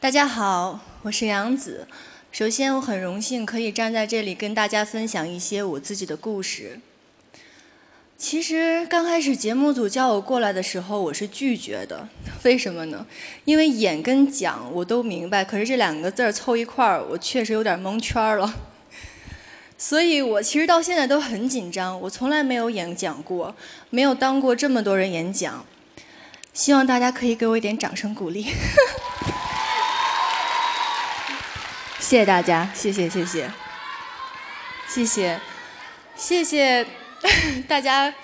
大家好，我是杨子。首先，我很荣幸可以站在这里跟大家分享一些我自己的故事。其实刚开始节目组叫我过来的时候，我是拒绝的。为什么呢？因为演跟讲我都明白，可是这两个字儿凑一块儿，我确实有点蒙圈了。所以我其实到现在都很紧张。我从来没有演讲过，没有当过这么多人演讲。希望大家可以给我一点掌声鼓励。谢谢大家，谢谢谢谢，谢谢，谢谢 大家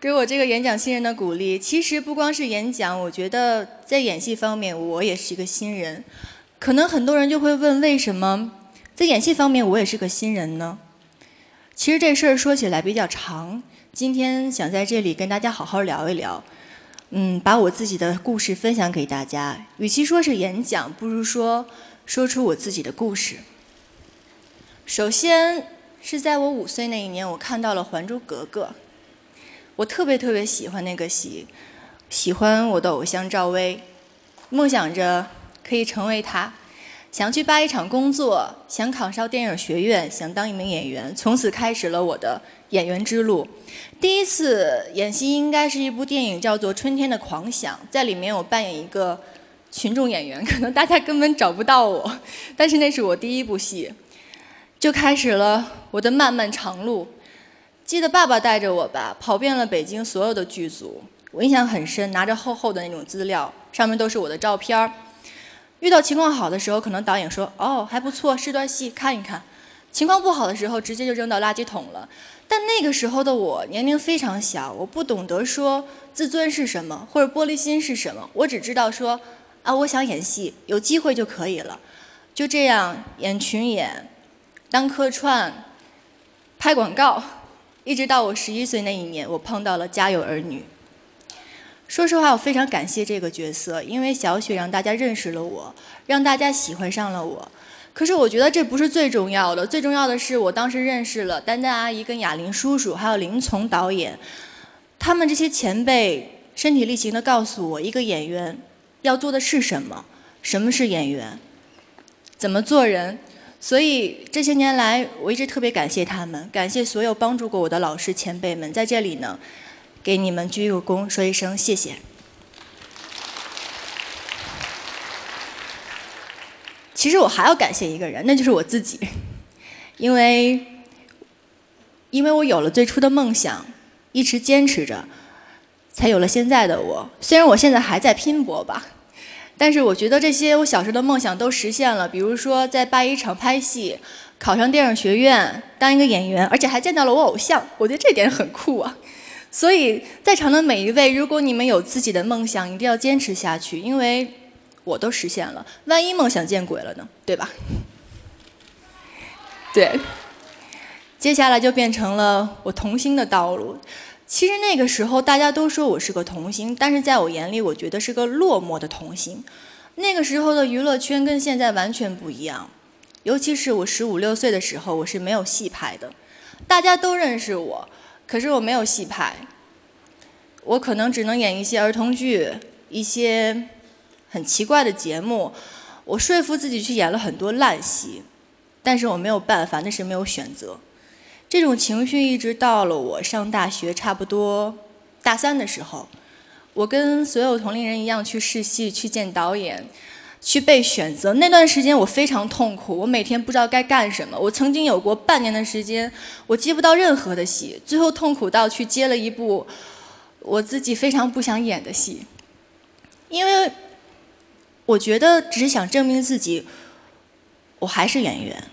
给我这个演讲新人的鼓励。其实不光是演讲，我觉得在演戏方面我也是一个新人。可能很多人就会问，为什么在演戏方面我也是个新人呢？其实这事儿说起来比较长，今天想在这里跟大家好好聊一聊。嗯，把我自己的故事分享给大家。与其说是演讲，不如说。说出我自己的故事。首先是在我五岁那一年，我看到了《还珠格格》，我特别特别喜欢那个戏，喜欢我的偶像赵薇，梦想着可以成为她，想去八一厂工作，想考上电影学院，想当一名演员，从此开始了我的演员之路。第一次演戏应该是一部电影，叫做《春天的狂想》，在里面我扮演一个。群众演员 可能大家根本找不到我，但是那是我第一部戏，就开始了我的漫漫长路。记得爸爸带着我吧，跑遍了北京所有的剧组，我印象很深，拿着厚厚的那种资料，上面都是我的照片儿。遇到情况好的时候，可能导演说：“哦，还不错，是段戏，看一看。”情况不好的时候，直接就扔到垃圾桶了。但那个时候的我年龄非常小，我不懂得说自尊是什么，或者玻璃心是什么，我只知道说。啊，我想演戏，有机会就可以了。就这样演群演，当客串，拍广告，一直到我十一岁那一年，我碰到了《家有儿女》。说实话，我非常感谢这个角色，因为小雪让大家认识了我，让大家喜欢上了我。可是我觉得这不是最重要的，最重要的是我当时认识了丹丹阿姨、跟哑铃叔叔，还有林从导演，他们这些前辈身体力行的告诉我，一个演员。要做的是什么？什么是演员？怎么做人？所以这些年来，我一直特别感谢他们，感谢所有帮助过我的老师前辈们，在这里呢，给你们鞠一个躬，说一声谢谢。其实我还要感谢一个人，那就是我自己，因为，因为我有了最初的梦想，一直坚持着。才有了现在的我。虽然我现在还在拼搏吧，但是我觉得这些我小时候的梦想都实现了。比如说在八一厂拍戏，考上电影学院，当一个演员，而且还见到了我偶像，我觉得这点很酷啊。所以在场的每一位，如果你们有自己的梦想，一定要坚持下去，因为我都实现了。万一梦想见鬼了呢？对吧？对。接下来就变成了我童星的道路。其实那个时候大家都说我是个童星，但是在我眼里，我觉得是个落寞的童星。那个时候的娱乐圈跟现在完全不一样，尤其是我十五六岁的时候，我是没有戏拍的。大家都认识我，可是我没有戏拍。我可能只能演一些儿童剧，一些很奇怪的节目。我说服自己去演了很多烂戏，但是我没有办法，那是没有选择。这种情绪一直到了我上大学，差不多大三的时候，我跟所有同龄人一样去试戏、去见导演、去被选择。那段时间我非常痛苦，我每天不知道该干什么。我曾经有过半年的时间，我接不到任何的戏，最后痛苦到去接了一部我自己非常不想演的戏，因为我觉得只是想证明自己，我还是演员。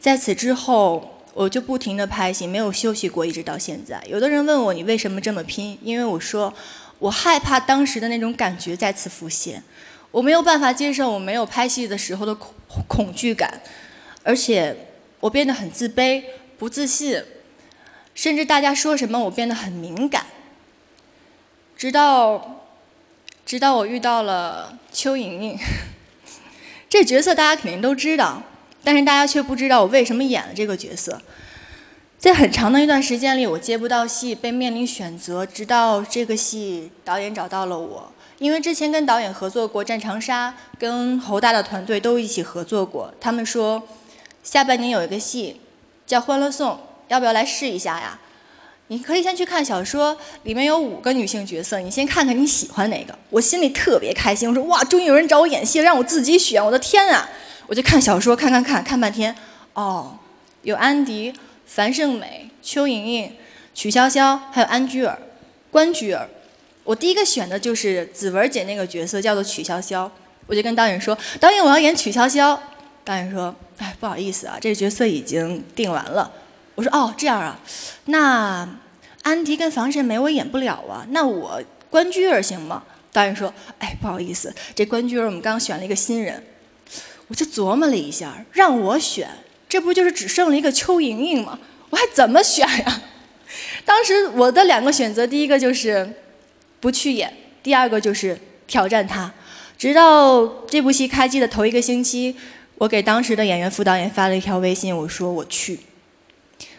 在此之后，我就不停的拍戏，没有休息过，一直到现在。有的人问我你为什么这么拼？因为我说我害怕当时的那种感觉再次浮现，我没有办法接受我没有拍戏的时候的恐恐惧感，而且我变得很自卑、不自信，甚至大家说什么我变得很敏感。直到直到我遇到了邱莹莹，这角色大家肯定都知道。但是大家却不知道我为什么演了这个角色。在很长的一段时间里，我接不到戏，被面临选择，直到这个戏导演找到了我，因为之前跟导演合作过《战长沙》，跟侯大的团队都一起合作过。他们说，下半年有一个戏叫《欢乐颂》，要不要来试一下呀？你可以先去看小说，里面有五个女性角色，你先看看你喜欢哪个。我心里特别开心，我说哇，终于有人找我演戏了，让我自己选，我的天啊！我就看小说，看看看看半天，哦，有安迪、樊胜美、邱莹莹、曲筱绡，还有安居儿、关雎尔。我第一个选的就是子文姐那个角色，叫做曲筱绡。我就跟导演说：“导演，我要演曲筱绡。”导演说：“哎，不好意思啊，这个角色已经定完了。”我说：“哦，这样啊，那安迪跟房胜美我演不了啊，那我关雎尔行吗？”导演说：“哎，不好意思，这关雎尔我们刚选了一个新人。”我就琢磨了一下，让我选，这不就是只剩了一个邱莹莹吗？我还怎么选呀？当时我的两个选择，第一个就是不去演，第二个就是挑战他。直到这部戏开机的头一个星期，我给当时的演员副导演发了一条微信，我说我去。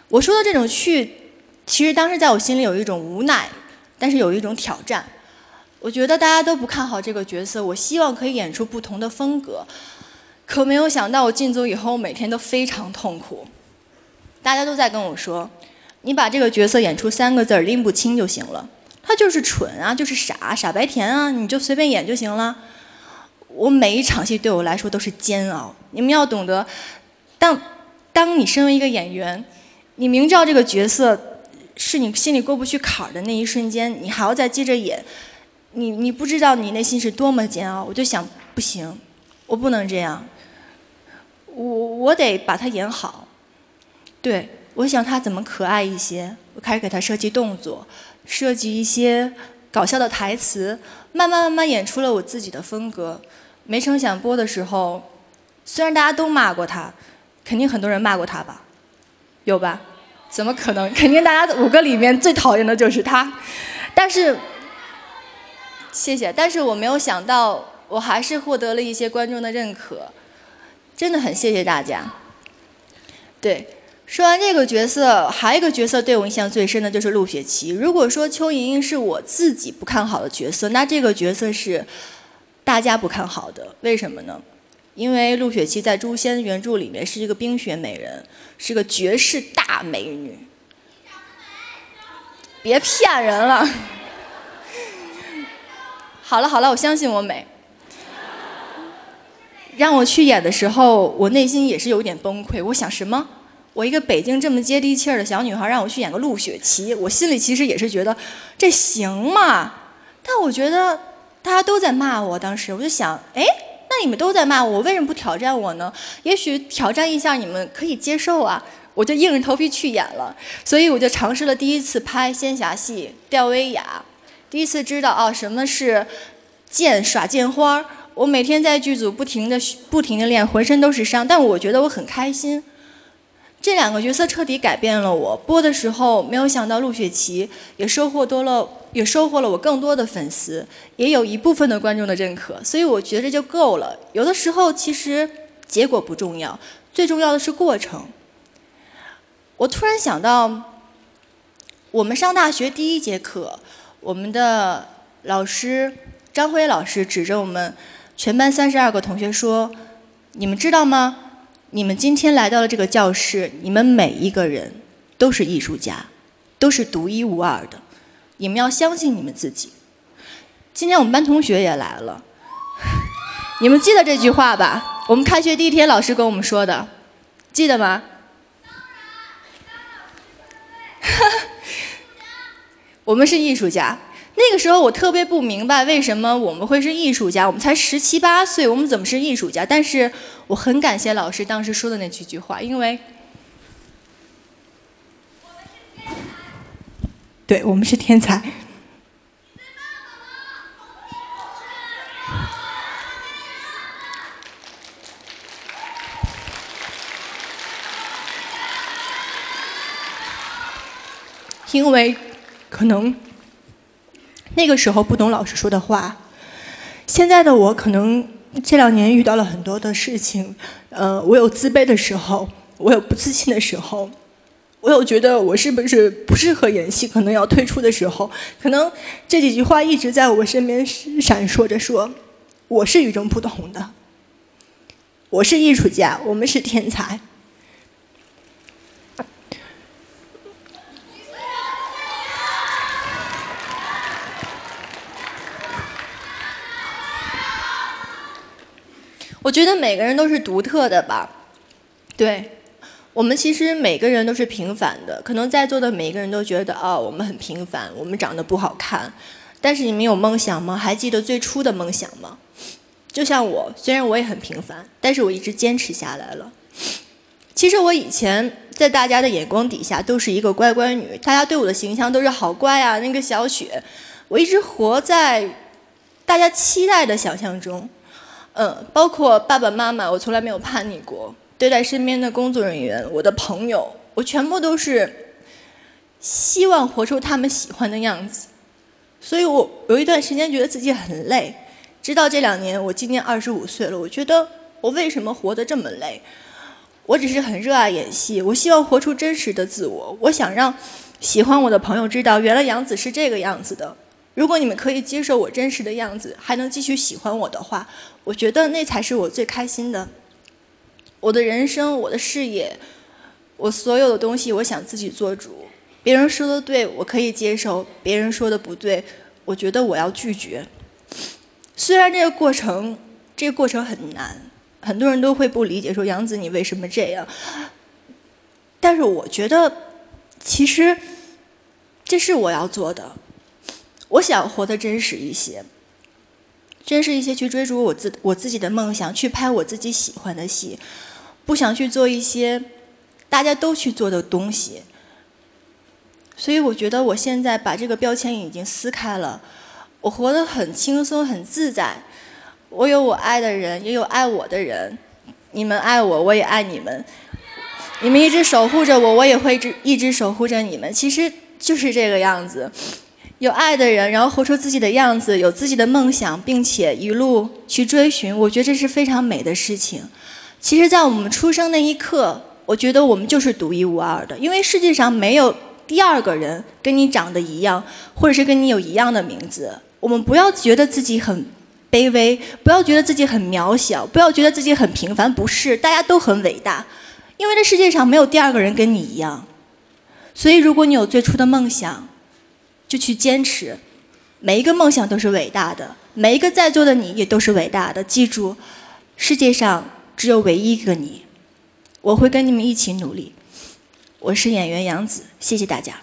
我说的这种去，其实当时在我心里有一种无奈，但是有一种挑战。我觉得大家都不看好这个角色，我希望可以演出不同的风格。可没有想到，我进组以后我每天都非常痛苦。大家都在跟我说：“你把这个角色演出三个字儿拎不清就行了。”他就是蠢啊，就是傻，傻白甜啊，你就随便演就行了。我每一场戏对我来说都是煎熬。你们要懂得，当当你身为一个演员，你明知道这个角色是你心里过不去坎儿的那一瞬间，你还要再接着演，你你不知道你内心是多么煎熬。我就想，不行，我不能这样。我我得把它演好，对我想他怎么可爱一些，我开始给他设计动作，设计一些搞笑的台词，慢慢慢慢演出了我自己的风格。没成想播的时候，虽然大家都骂过他，肯定很多人骂过他吧，有吧？怎么可能？肯定大家五个里面最讨厌的就是他，但是，谢谢，但是我没有想到，我还是获得了一些观众的认可。真的很谢谢大家。对，说完这个角色，还有一个角色对我印象最深的就是陆雪琪。如果说邱莹莹是我自己不看好的角色，那这个角色是大家不看好的。为什么呢？因为陆雪琪在《诛仙》原著里面是一个冰雪美人，是个绝世大美女。别骗人了。好了好了，我相信我美。让我去演的时候，我内心也是有点崩溃。我想什么？我一个北京这么接地气儿的小女孩，让我去演个陆雪琪，我心里其实也是觉得这行吗？但我觉得大家都在骂我，当时我就想，哎，那你们都在骂我，我为什么不挑战我呢？也许挑战一下你们可以接受啊！我就硬着头皮去演了，所以我就尝试了第一次拍仙侠戏，吊威亚，第一次知道啊什么是剑耍剑花。我每天在剧组不停的不停的练，浑身都是伤，但我觉得我很开心。这两个角色彻底改变了我。播的时候没有想到陆雪琪也收获多了，也收获了我更多的粉丝，也有一部分的观众的认可，所以我觉得就够了。有的时候其实结果不重要，最重要的是过程。我突然想到，我们上大学第一节课，我们的老师张辉老师指着我们。全班三十二个同学说：“你们知道吗？你们今天来到了这个教室，你们每一个人都是艺术家，都是独一无二的。你们要相信你们自己。今天我们班同学也来了，你们记得这句话吧？我们开学第一天老师跟我们说的，记得吗？我们是艺术家。”那个时候我特别不明白为什么我们会是艺术家，我们才十七八岁，我们怎么是艺术家？但是我很感谢老师当时说的那几句话，因为，对我们是天才，因为可能。那个时候不懂老师说的话，现在的我可能这两年遇到了很多的事情，呃，我有自卑的时候，我有不自信的时候，我有觉得我是不是不适合演戏，可能要退出的时候，可能这几句话一直在我身边闪烁着，说我是与众不同的，我是艺术家，我们是天才。我觉得每个人都是独特的吧，对，我们其实每个人都是平凡的。可能在座的每一个人都觉得，哦，我们很平凡，我们长得不好看。但是你们有梦想吗？还记得最初的梦想吗？就像我，虽然我也很平凡，但是我一直坚持下来了。其实我以前在大家的眼光底下都是一个乖乖女，大家对我的形象都是好乖啊，那个小雪。我一直活在大家期待的想象中。嗯，包括爸爸妈妈，我从来没有叛逆过。对待身边的工作人员、我的朋友，我全部都是希望活出他们喜欢的样子。所以我有一段时间觉得自己很累，直到这两年，我今年二十五岁了，我觉得我为什么活得这么累？我只是很热爱演戏，我希望活出真实的自我。我想让喜欢我的朋友知道，原来杨子是这个样子的。如果你们可以接受我真实的样子，还能继续喜欢我的话，我觉得那才是我最开心的。我的人生，我的事业，我所有的东西，我想自己做主。别人说的对，我可以接受；别人说的不对，我觉得我要拒绝。虽然这个过程，这个过程很难，很多人都会不理解，说杨子你为什么这样？但是我觉得，其实这是我要做的。我想活得真实一些，真实一些去追逐我自我自己的梦想，去拍我自己喜欢的戏，不想去做一些大家都去做的东西。所以我觉得我现在把这个标签已经撕开了，我活得很轻松很自在。我有我爱的人，也有爱我的人。你们爱我，我也爱你们。你们一直守护着我，我也会一直守护着你们。其实就是这个样子。有爱的人，然后活出自己的样子，有自己的梦想，并且一路去追寻，我觉得这是非常美的事情。其实，在我们出生那一刻，我觉得我们就是独一无二的，因为世界上没有第二个人跟你长得一样，或者是跟你有一样的名字。我们不要觉得自己很卑微，不要觉得自己很渺小，不要觉得自己很平凡，不是，大家都很伟大，因为这世界上没有第二个人跟你一样。所以，如果你有最初的梦想，就去坚持，每一个梦想都是伟大的，每一个在座的你也都是伟大的。记住，世界上只有唯一一个你，我会跟你们一起努力。我是演员杨子，谢谢大家。